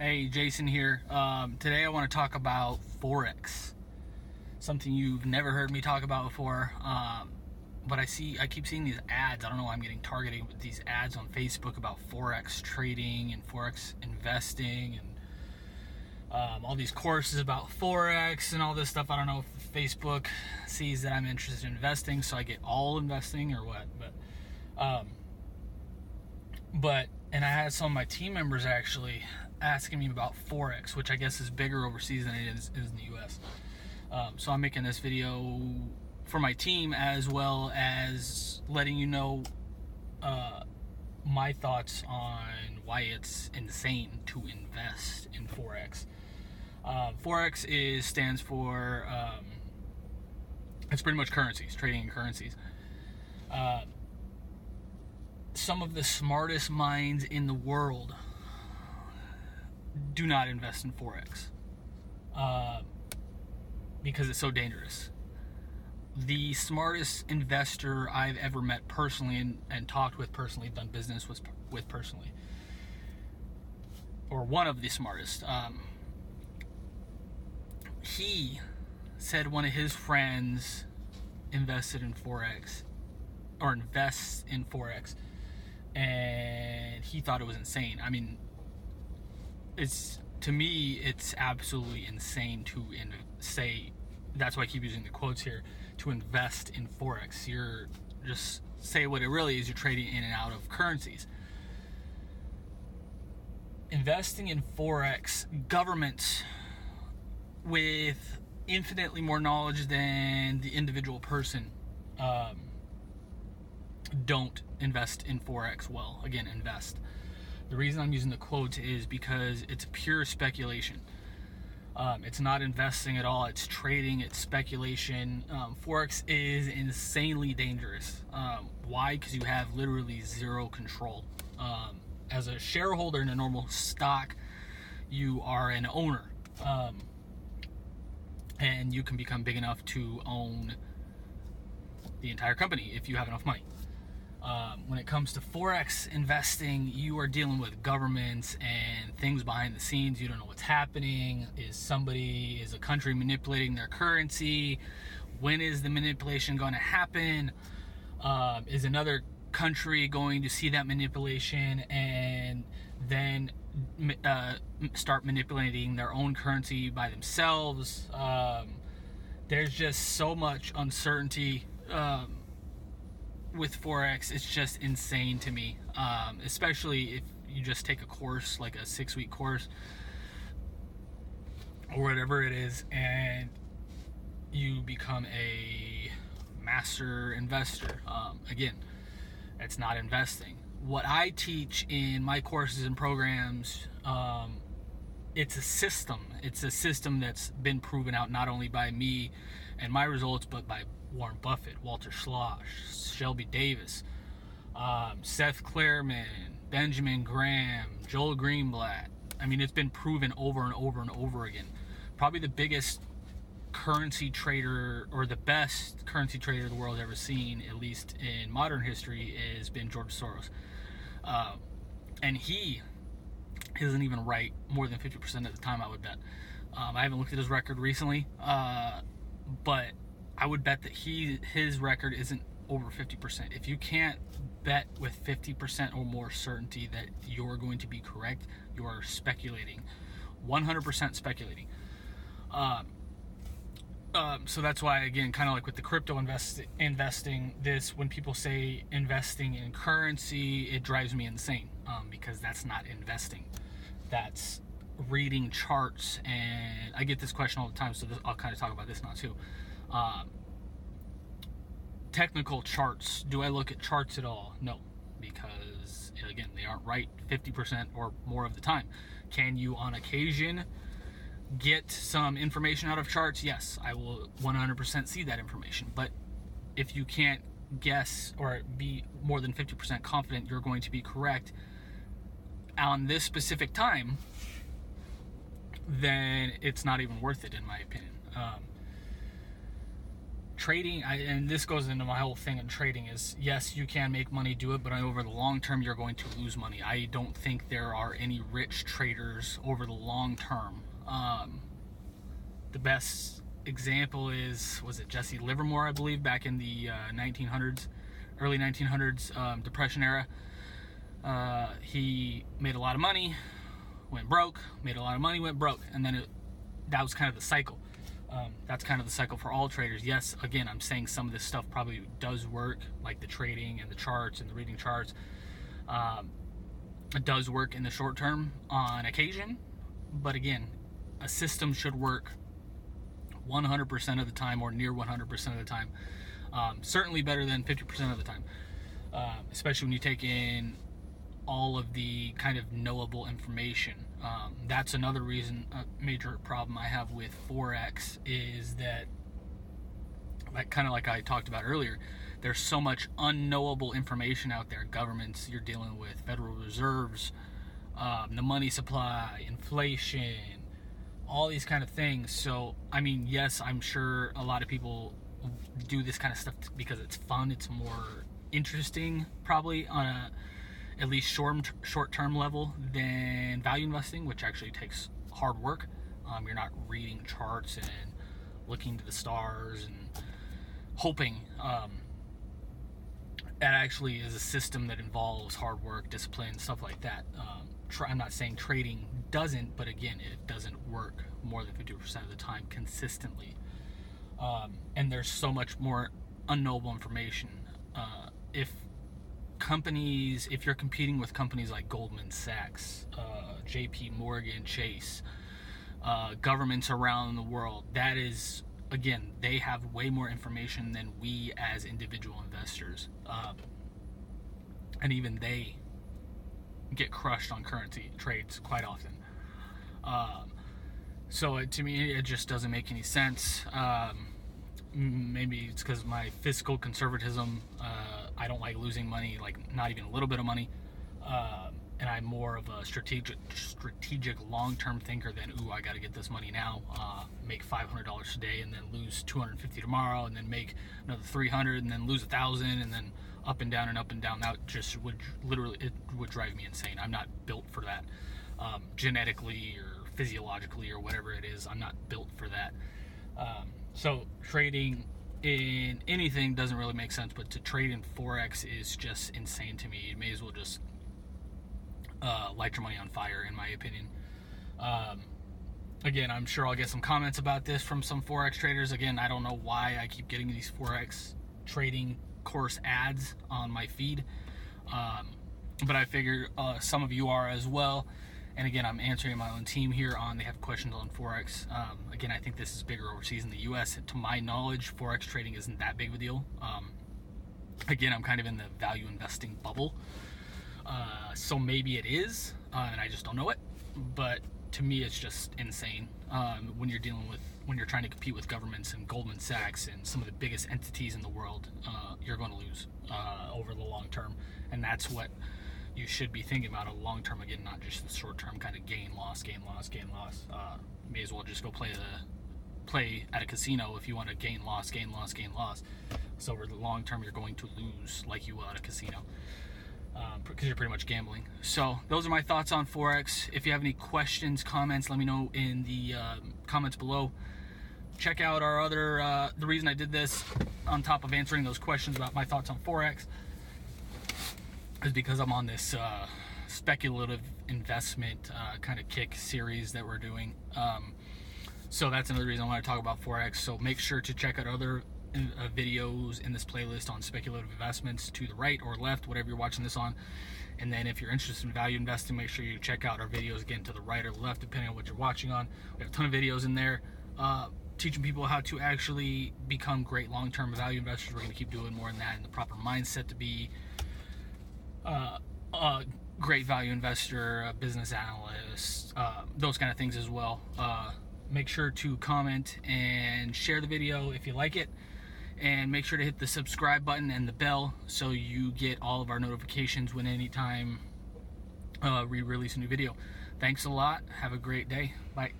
Hey, Jason here. Um, today I want to talk about Forex. Something you've never heard me talk about before. Um, but I see, I keep seeing these ads. I don't know why I'm getting targeted with these ads on Facebook about Forex trading and Forex investing and um, all these courses about Forex and all this stuff. I don't know if Facebook sees that I'm interested in investing, so I get all investing or what. But, um, but, and I had some of my team members actually asking me about Forex, which I guess is bigger overseas than it is, is in the US. Um, so I'm making this video for my team as well as letting you know uh, my thoughts on why it's insane to invest in Forex. Uh, Forex is stands for um, it's pretty much currencies, trading in currencies. Uh, some of the smartest minds in the world do not invest in forex uh, because it's so dangerous. The smartest investor I've ever met personally and, and talked with personally, done business with, with personally, or one of the smartest. Um, he said one of his friends invested in forex or invests in forex and he thought it was insane i mean it's to me it's absolutely insane to in, say that's why i keep using the quotes here to invest in forex. You're just say what it really is you're trading in and out of currencies. Investing in forex governments with infinitely more knowledge than the individual person um, don't invest in forex well. Again invest the reason I'm using the quotes is because it's pure speculation. Um, it's not investing at all. It's trading. It's speculation. Um, Forex is insanely dangerous. Um, why? Because you have literally zero control. Um, as a shareholder in a normal stock, you are an owner, um, and you can become big enough to own the entire company if you have enough money. Um, when it comes to forex investing, you are dealing with governments and things behind the scenes. You don't know what's happening. Is somebody, is a country manipulating their currency? When is the manipulation going to happen? Um, is another country going to see that manipulation and then uh, start manipulating their own currency by themselves? Um, there's just so much uncertainty. Um, with forex it's just insane to me. Um, especially if you just take a course like a six week course or whatever it is and you become a master investor. Um, again it's not investing. What i teach in my courses and programs um, it's a system. It's a system that's been proven out not only by me and my results but by Warren Buffett, Walter Schloss, Shelby Davis, um, Seth Klarman, Benjamin Graham, Joel Greenblatt. I mean, it's been proven over and over and over again. Probably the biggest currency trader or the best currency trader the world's ever seen, at least in modern history, has been George Soros. Uh, and he isn't even right more than 50% of the time, I would bet. Um, I haven't looked at his record recently, uh, but I would bet that he his record isn't over 50%. If you can't bet with 50% or more certainty that you're going to be correct, you are speculating. 100% speculating. Um, um, so that's why, again, kind of like with the crypto invest- investing, this when people say investing in currency, it drives me insane um, because that's not investing. That's reading charts, and I get this question all the time. So this, I'll kind of talk about this now too. Um, technical charts. Do I look at charts at all? No, because again, they aren't right 50% or more of the time. Can you, on occasion, get some information out of charts? Yes, I will 100% see that information. But if you can't guess or be more than 50% confident you're going to be correct on this specific time, then it's not even worth it, in my opinion. Um, trading I, and this goes into my whole thing in trading is yes you can make money do it but over the long term you're going to lose money. I don't think there are any rich traders over the long term. Um, the best example is was it jesse livermore i believe back in the uh, 1900s early 1900s um, depression era. Uh, he made a lot of money went broke made a lot of money went broke and then it, that was kind of the cycle um, that's kind of the cycle for all traders. Yes, again, I'm saying some of this stuff probably does work, like the trading and the charts and the reading charts. Um, it does work in the short term on occasion, but again, a system should work 100% of the time or near 100% of the time. Um, certainly better than 50% of the time, uh, especially when you take in all of the kind of knowable information. Um, that's another reason, a major problem I have with Forex is that, like kind of like I talked about earlier, there's so much unknowable information out there. Governments you're dealing with, Federal Reserves, um, the money supply, inflation, all these kind of things. So, I mean, yes, I'm sure a lot of people do this kind of stuff because it's fun. It's more interesting, probably on a at least short short term level than value investing, which actually takes hard work. Um, you're not reading charts and looking to the stars and hoping. Um, that actually is a system that involves hard work, discipline, stuff like that. Um, try, I'm not saying trading doesn't, but again, it doesn't work more than 50% of the time consistently. Um, and there's so much more unknowable information. Uh, if companies, if you're competing with companies like Goldman Sachs, uh, JP Morgan, Chase, uh, governments around the world, that is, again, they have way more information than we as individual investors. Um, and even they get crushed on currency trades quite often. Um, so it, to me, it just doesn't make any sense. Um, maybe it's because my fiscal conservatism. Uh, I don't like losing money, like not even a little bit of money. Um, and I'm more of a strategic, strategic long-term thinker than ooh, I got to get this money now, uh, make $500 today, and then lose 250 tomorrow, and then make another 300, and then lose a thousand, and then up and down and up and down. That just would literally it would drive me insane. I'm not built for that, um, genetically or physiologically or whatever it is. I'm not built for that. Um, so trading in anything doesn't really make sense, but to trade in forex is just insane to me. You may as well just uh, light your money on fire, in my opinion. Um, again, I'm sure I'll get some comments about this from some forex traders. Again, I don't know why I keep getting these forex trading course ads on my feed, um, but I figure uh, some of you are as well. And again, I'm answering my own team here on they have questions on forex. Um, again, I think this is bigger overseas in the U.S. To my knowledge, forex trading isn't that big of a deal. Um, again, I'm kind of in the value investing bubble, uh, so maybe it is, uh, and I just don't know it. But to me, it's just insane um, when you're dealing with when you're trying to compete with governments and Goldman Sachs and some of the biggest entities in the world. Uh, you're going to lose uh, over the long term, and that's what you should be thinking about a long term again, not just the short term kind of gain loss, gain loss, gain loss. Uh, may as well just go play the play at a casino if you want to gain loss, gain loss, gain loss. So over the long term, you're going to lose like you will at a casino because um, you're pretty much gambling. So those are my thoughts on forex. If you have any questions, comments, let me know in the um, comments below. Check out our other. Uh, the reason I did this, on top of answering those questions about my thoughts on forex is because I'm on this uh, speculative investment uh, kind of kick series that we're doing. Um, so that's another reason I want to talk about Forex. So make sure to check out other uh, videos in this playlist on speculative investments to the right or left, whatever you're watching this on. And then if you're interested in value investing, make sure you check out our videos again to the right or left, depending on what you're watching on. We have a ton of videos in there. Uh, teaching people how to actually become great long-term value investors. We're going to keep doing more than that and the proper mindset to be uh, a great value investor, a business analyst, uh, those kind of things as well. Uh, make sure to comment and share the video if you like it. And make sure to hit the subscribe button and the bell so you get all of our notifications when anytime uh, we release a new video. Thanks a lot. Have a great day. Bye.